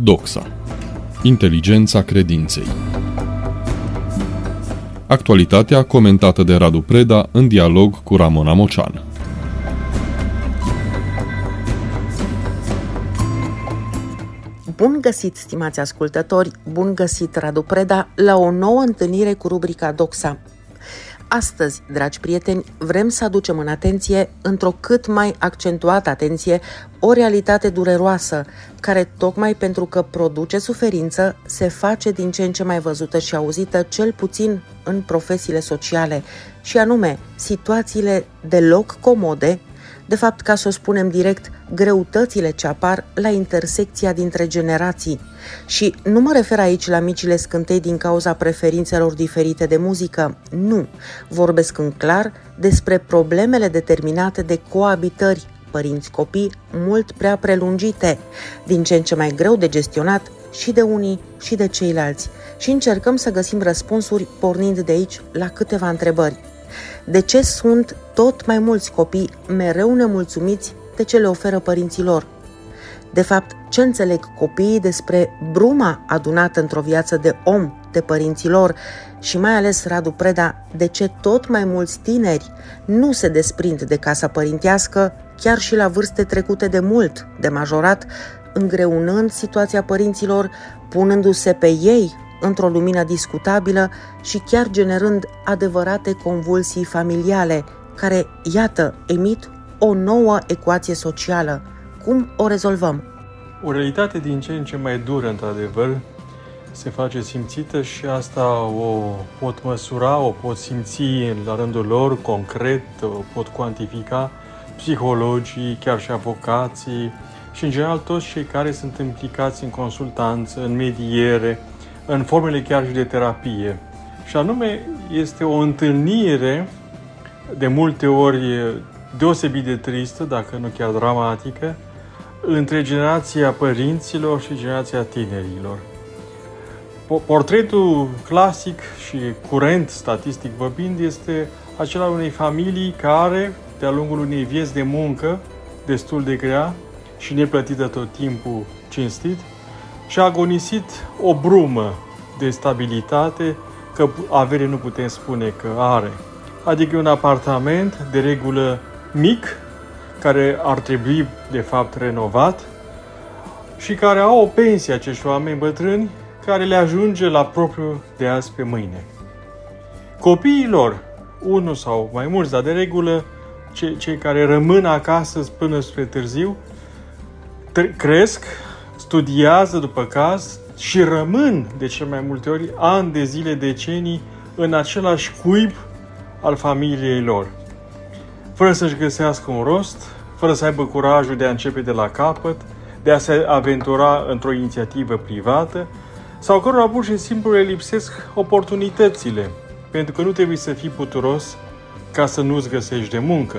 Doxa. Inteligența credinței. Actualitatea comentată de Radu Preda în dialog cu Ramona Mocean. Bun găsit, stimați ascultători, bun găsit, Radu Preda, la o nouă întâlnire cu rubrica Doxa. Astăzi, dragi prieteni, vrem să aducem în atenție, într-o cât mai accentuată atenție, o realitate dureroasă, care tocmai pentru că produce suferință, se face din ce în ce mai văzută și auzită, cel puțin în profesiile sociale, și anume situațiile deloc comode de fapt, ca să o spunem direct, greutățile ce apar la intersecția dintre generații. Și nu mă refer aici la micile scântei din cauza preferințelor diferite de muzică, nu. Vorbesc în clar despre problemele determinate de coabitări părinți-copii mult prea prelungite, din ce în ce mai greu de gestionat și de unii și de ceilalți. Și încercăm să găsim răspunsuri pornind de aici la câteva întrebări. De ce sunt tot mai mulți copii mereu nemulțumiți de ce le oferă părinților? De fapt, ce înțeleg copiii despre bruma adunată într-o viață de om de părinților și mai ales Radu Preda, de ce tot mai mulți tineri nu se desprind de casa părintească, chiar și la vârste trecute de mult de majorat, îngreunând situația părinților, punându-se pe ei într-o lumină discutabilă și chiar generând adevărate convulsii familiale, care, iată, emit o nouă ecuație socială. Cum o rezolvăm? O realitate din ce în ce mai dură, într-adevăr, se face simțită și asta o pot măsura, o pot simți la rândul lor, concret, o pot cuantifica psihologii, chiar și avocații și, în general, toți cei care sunt implicați în consultanță, în mediere, în formele chiar și de terapie. Și anume, este o întâlnire de multe ori deosebit de tristă, dacă nu chiar dramatică, între generația părinților și generația tinerilor. Portretul clasic și curent, statistic vorbind, este acela unei familii care, de-a lungul unei vieți de muncă destul de grea și neplătită tot timpul cinstit, și a agonisit o brumă de stabilitate, că avere nu putem spune că are. Adică un apartament de regulă mic, care ar trebui de fapt renovat și care au o pensie acești oameni bătrâni care le ajunge la propriu de azi pe mâine. Copiilor, unul sau mai mulți, dar de regulă cei care rămân acasă până spre târziu, cresc, studiază după caz și rămân de cel mai multe ori ani de zile, decenii în același cuib al familiei lor, fără să-și găsească un rost, fără să aibă curajul de a începe de la capăt, de a se aventura într-o inițiativă privată, sau cărora pur și simplu le lipsesc oportunitățile, pentru că nu trebuie să fii puturos ca să nu-ți găsești de muncă.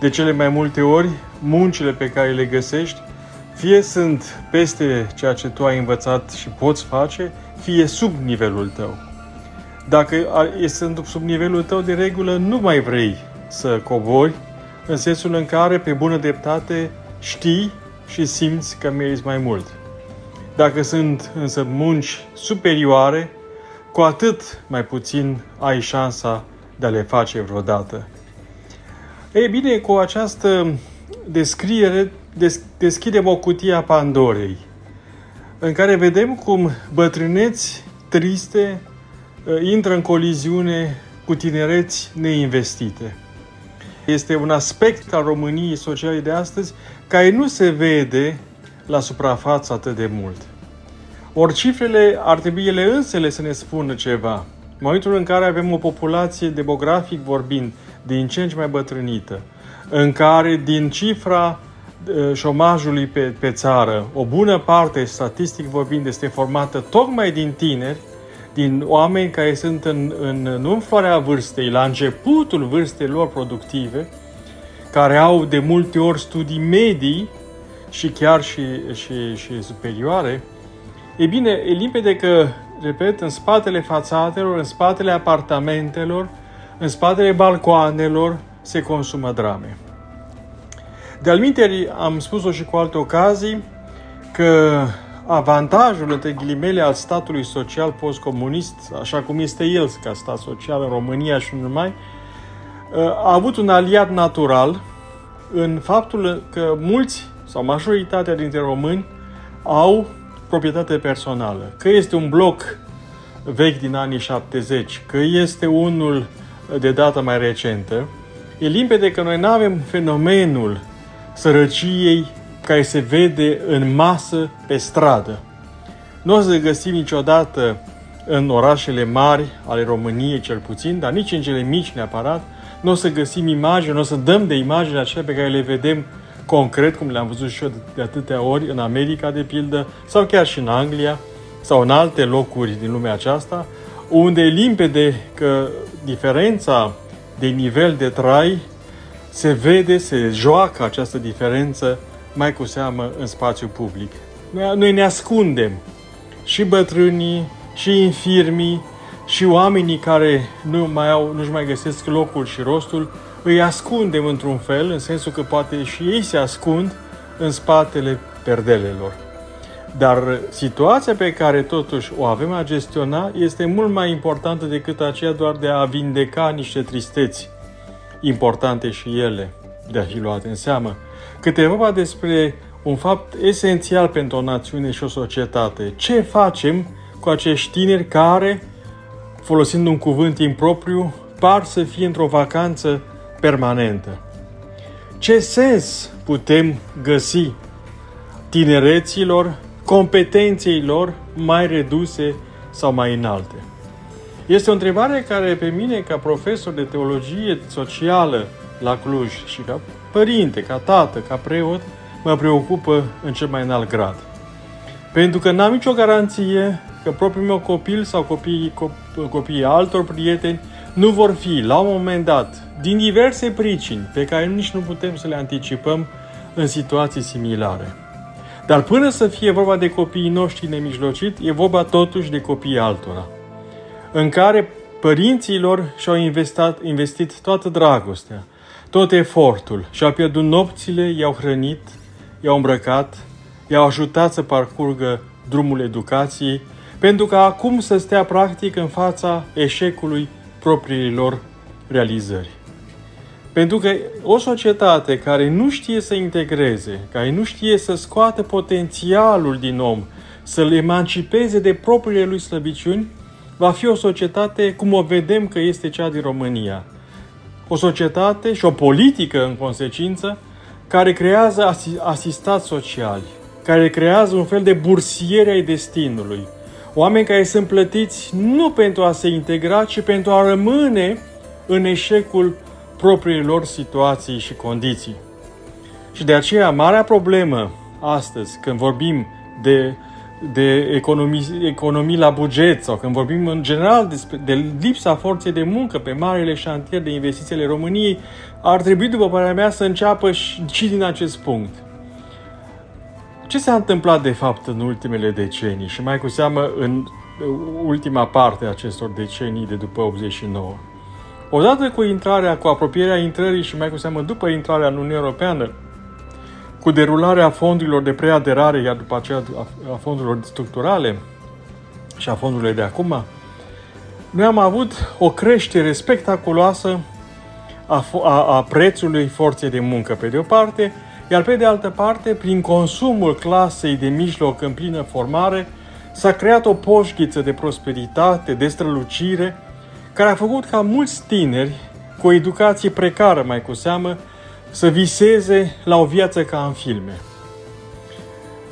De cele mai multe ori, muncile pe care le găsești fie sunt peste ceea ce tu ai învățat și poți face, fie sub nivelul tău. Dacă sunt sub nivelul tău, de regulă nu mai vrei să cobori, în sensul în care, pe bună dreptate, știi și simți că meriți mai mult. Dacă sunt însă munci superioare, cu atât mai puțin ai șansa de a le face vreodată. Ei bine, cu această descriere des- deschidem o cutie a Pandorei, în care vedem cum bătrâneți triste uh, intră în coliziune cu tinereți neinvestite. Este un aspect al României sociale de astăzi care nu se vede la suprafață atât de mult. Ori cifrele ar trebui ele însele să ne spună ceva. În momentul în care avem o populație demografic vorbind din ce în ce mai bătrânită, în care din cifra șomajului pe, pe țară, o bună parte, statistic vorbind, este formată tocmai din tineri, din oameni care sunt în, în, în floarea vârstei, la începutul vârstei lor productive, care au de multe ori studii medii și chiar și, și, și superioare, e bine, e limpede că, repet, în spatele fațatelor, în spatele apartamentelor, în spatele balcoanelor se consumă drame. De-al am spus-o și cu alte ocazii, că avantajul, între ghilimele, al statului social postcomunist, așa cum este el ca stat social în România și nu numai, a avut un aliat natural în faptul că mulți sau majoritatea dintre români au proprietate personală. Că este un bloc vechi din anii 70, că este unul de dată mai recentă, e limpede că noi nu avem fenomenul sărăciei care se vede în masă pe stradă. Nu o să găsim niciodată în orașele mari ale României cel puțin, dar nici în cele mici neapărat, nu o să găsim imagini, nu o să dăm de imagini acelea pe care le vedem concret, cum le-am văzut și eu de atâtea ori în America, de pildă, sau chiar și în Anglia, sau în alte locuri din lumea aceasta, unde e limpede că diferența de nivel de trai se vede, se joacă această diferență mai cu seamă în spațiu public. Noi ne ascundem și bătrânii, și infirmii, și oamenii care nu mai au, nu-și mai găsesc locul și rostul, îi ascundem într-un fel, în sensul că poate și ei se ascund în spatele perdelelor. Dar situația pe care totuși o avem a gestiona este mult mai importantă decât aceea doar de a vindeca niște tristeți importante și ele de a fi luate în seamă. Cât e vorba despre un fapt esențial pentru o națiune și o societate. Ce facem cu acești tineri care, folosind un cuvânt impropriu, par să fie într-o vacanță permanentă? Ce sens putem găsi tinereților, competenței lor mai reduse sau mai înalte? Este o întrebare care pe mine, ca profesor de teologie socială la Cluj și ca părinte, ca tată, ca preot, mă preocupă în cel mai înalt grad. Pentru că n-am nicio garanție că propriul meu copil sau copiii, copiii altor prieteni nu vor fi, la un moment dat, din diverse pricini pe care nici nu putem să le anticipăm în situații similare. Dar până să fie vorba de copiii noștri nemijlocit, e vorba totuși de copiii altora, în care părinții lor și-au investit, investit toată dragostea, tot efortul și-au pierdut nopțile, i-au hrănit, i-au îmbrăcat, i-au ajutat să parcurgă drumul educației, pentru că acum să stea practic în fața eșecului propriilor realizări. Pentru că o societate care nu știe să integreze, care nu știe să scoată potențialul din om, să-l emancipeze de propriile lui slăbiciuni, va fi o societate cum o vedem că este cea din România. O societate și o politică, în consecință, care creează asistați sociali, care creează un fel de bursiere ai destinului. Oameni care sunt plătiți nu pentru a se integra, ci pentru a rămâne în eșecul propriilor situații și condiții. Și de aceea, marea problemă astăzi, când vorbim de, de economii, economii la buget sau când vorbim în general despre, de lipsa forței de muncă pe marele șantier de investiții ale României, ar trebui, după părerea mea, să înceapă și, și din acest punct. Ce s-a întâmplat, de fapt, în ultimele decenii și mai cu seamă în ultima parte a acestor decenii de după 89? Odată cu intrarea, cu apropierea intrării și mai cu seamă după intrarea în Uniunea Europeană, cu derularea fondurilor de preaderare, iar după aceea a fondurilor structurale și a fondurilor de acum, noi am avut o creștere spectaculoasă a, a, a prețului forței de muncă, pe de o parte, iar pe de altă parte, prin consumul clasei de mijloc în plină formare, s-a creat o poșghiță de prosperitate, de strălucire, care a făcut ca mulți tineri cu o educație precară mai cu seamă să viseze la o viață ca în filme.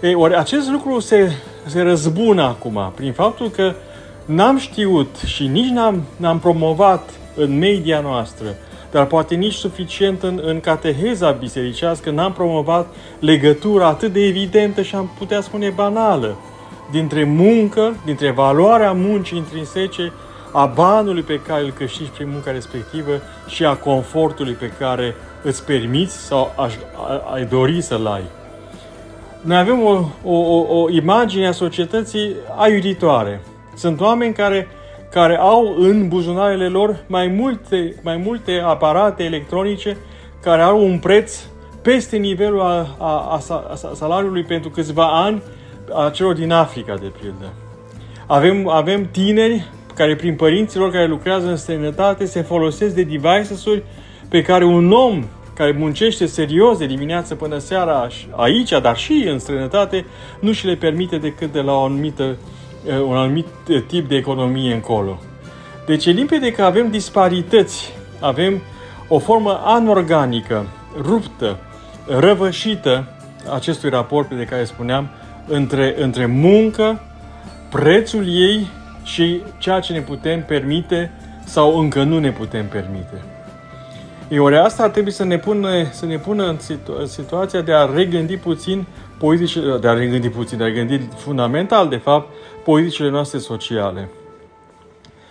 Ei, ori acest lucru se, se răzbună acum prin faptul că n-am știut și nici n-am, n-am promovat în media noastră, dar poate nici suficient în, în cateheza bisericească, n-am promovat legătura atât de evidentă și am putea spune banală dintre muncă, dintre valoarea muncii intrinsece a banului pe care îl câștigi prin munca respectivă și a confortului pe care îți permiți sau ai dori să-l ai. Noi avem o, o, o, o imagine a societății aiuritoare. Sunt oameni care, care au în buzunarele lor mai multe, mai multe aparate electronice care au un preț peste nivelul a, a, a, a salariului pentru câțiva ani a celor din Africa, de pildă. Avem, avem tineri care prin părinților care lucrează în străinătate se folosesc de devices-uri pe care un om care muncește serios de dimineață până seara aici, dar și în străinătate, nu și le permite decât de la o anumită, eh, un anumit tip de economie încolo. Deci e limpede că avem disparități, avem o formă anorganică, ruptă, răvășită acestui raport de care spuneam între, între muncă, prețul ei și ceea ce ne putem permite sau încă nu ne putem permite. E ori asta ar trebui să ne pună, să ne pună în situ- situația de a regândi puțin politicile, de a regândi puțin, de a regândi fundamental, de fapt, politicile noastre sociale.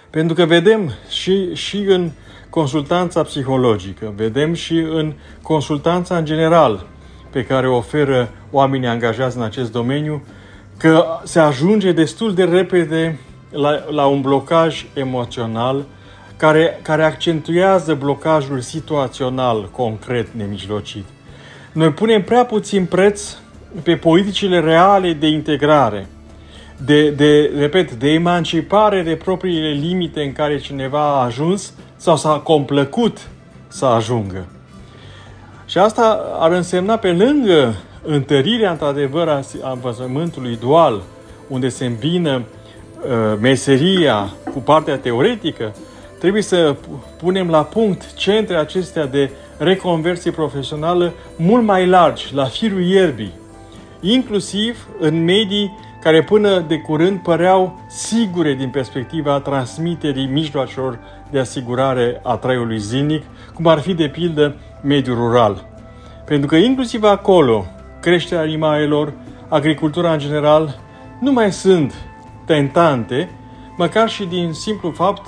Pentru că vedem și, și în consultanța psihologică, vedem și în consultanța în general pe care o oferă oamenii angajați în acest domeniu, că se ajunge destul de repede la, la un blocaj emoțional care, care accentuează blocajul situațional concret nemijlocit. Noi punem prea puțin preț pe politicile reale de integrare, de, de, repet, de emancipare de propriile limite în care cineva a ajuns sau s-a complăcut să ajungă. Și asta ar însemna pe lângă întărirea într-adevăr a învățământului dual, unde se îmbină uh, meseria cu partea teoretică, trebuie să punem la punct centre acestea de reconversie profesională mult mai largi, la firul ierbii, inclusiv în medii care până de curând păreau sigure din perspectiva transmiterii mijloacelor de asigurare a traiului zilnic, cum ar fi de pildă mediul rural. Pentru că inclusiv acolo, creșterea animalelor, agricultura în general, nu mai sunt tentante, măcar și din simplu fapt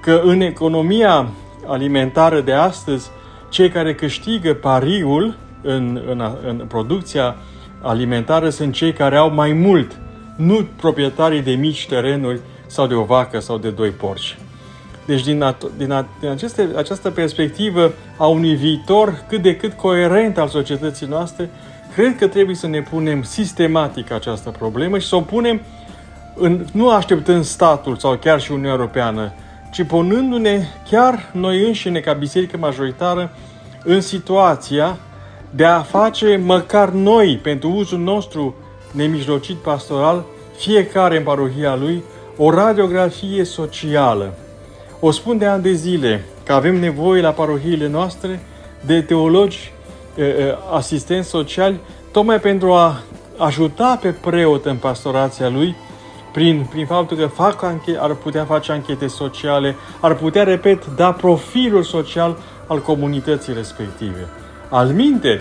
că în economia alimentară de astăzi, cei care câștigă pariul în, în, în producția alimentară sunt cei care au mai mult, nu proprietarii de mici terenuri sau de o vacă sau de doi porci. Deci din, din, din aceste, această perspectivă a unui viitor cât de cât coerent al societății noastre, cred că trebuie să ne punem sistematic această problemă și să o punem în, nu așteptând statul sau chiar și Uniunea Europeană, ci punându-ne chiar noi înșine ca biserică majoritară în situația de a face măcar noi, pentru uzul nostru nemijlocit pastoral, fiecare în parohia lui, o radiografie socială. O spun de ani de zile că avem nevoie la parohiile noastre de teologi, asistenți sociali, tocmai pentru a ajuta pe preot în pastorația lui, prin, prin faptul că fac anche- ar putea face anchete sociale, ar putea, repet, da profilul social al comunității respective. Al minteri,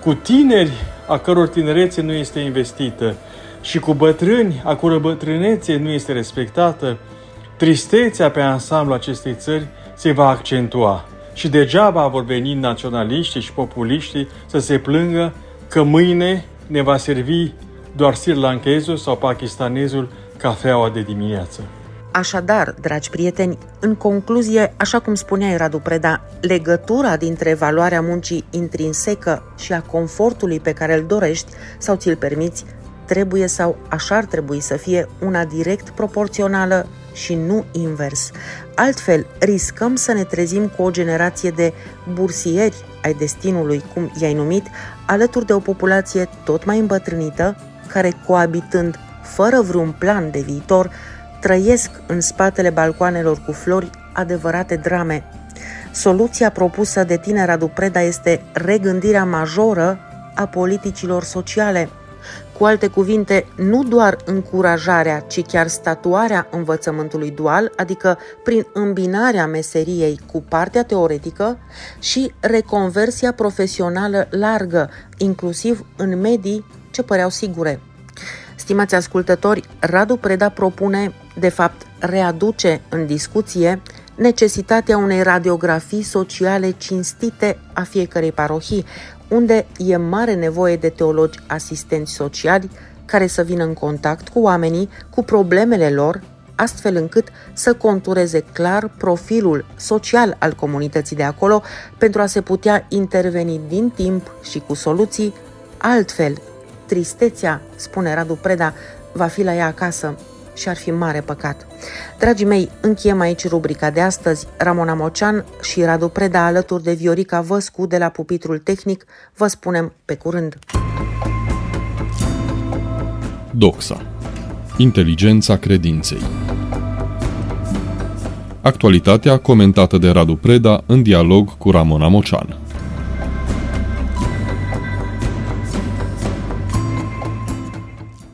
cu tineri a căror tinerețe nu este investită și cu bătrâni a căror bătrânețe nu este respectată, tristețea pe ansamblu acestei țări se va accentua. Și degeaba vor veni naționaliștii și populiștii să se plângă că mâine ne va servi doar sirlanchezul sau pakistanezul cafeaua de dimineață. Așadar, dragi prieteni, în concluzie, așa cum spunea Radu Preda, legătura dintre valoarea muncii intrinsecă și a confortului pe care îl dorești sau ți-l permiți trebuie sau așa ar trebui să fie una direct proporțională și nu invers. Altfel, riscăm să ne trezim cu o generație de bursieri ai destinului, cum i-ai numit, alături de o populație tot mai îmbătrânită, care coabitând fără vreun plan de viitor, trăiesc în spatele balcoanelor cu flori adevărate drame. Soluția propusă de tine, Radu Preda, este regândirea majoră a politicilor sociale. Cu alte cuvinte, nu doar încurajarea, ci chiar statuarea învățământului dual, adică prin îmbinarea meseriei cu partea teoretică și reconversia profesională largă, inclusiv în medii ce păreau sigure. Stimați ascultători, Radu Preda propune, de fapt readuce în discuție, necesitatea unei radiografii sociale cinstite a fiecărei parohii, unde e mare nevoie de teologi asistenți sociali care să vină în contact cu oamenii, cu problemele lor, astfel încât să contureze clar profilul social al comunității de acolo pentru a se putea interveni din timp și cu soluții altfel tristețea, spune Radu Preda, va fi la ea acasă și ar fi mare păcat. Dragii mei, încheiem aici rubrica de astăzi. Ramona Mocean și Radu Preda alături de Viorica Văscu de la Pupitrul Tehnic vă spunem pe curând. Doxa. Inteligența credinței. Actualitatea comentată de Radu Preda în dialog cu Ramona Mocean.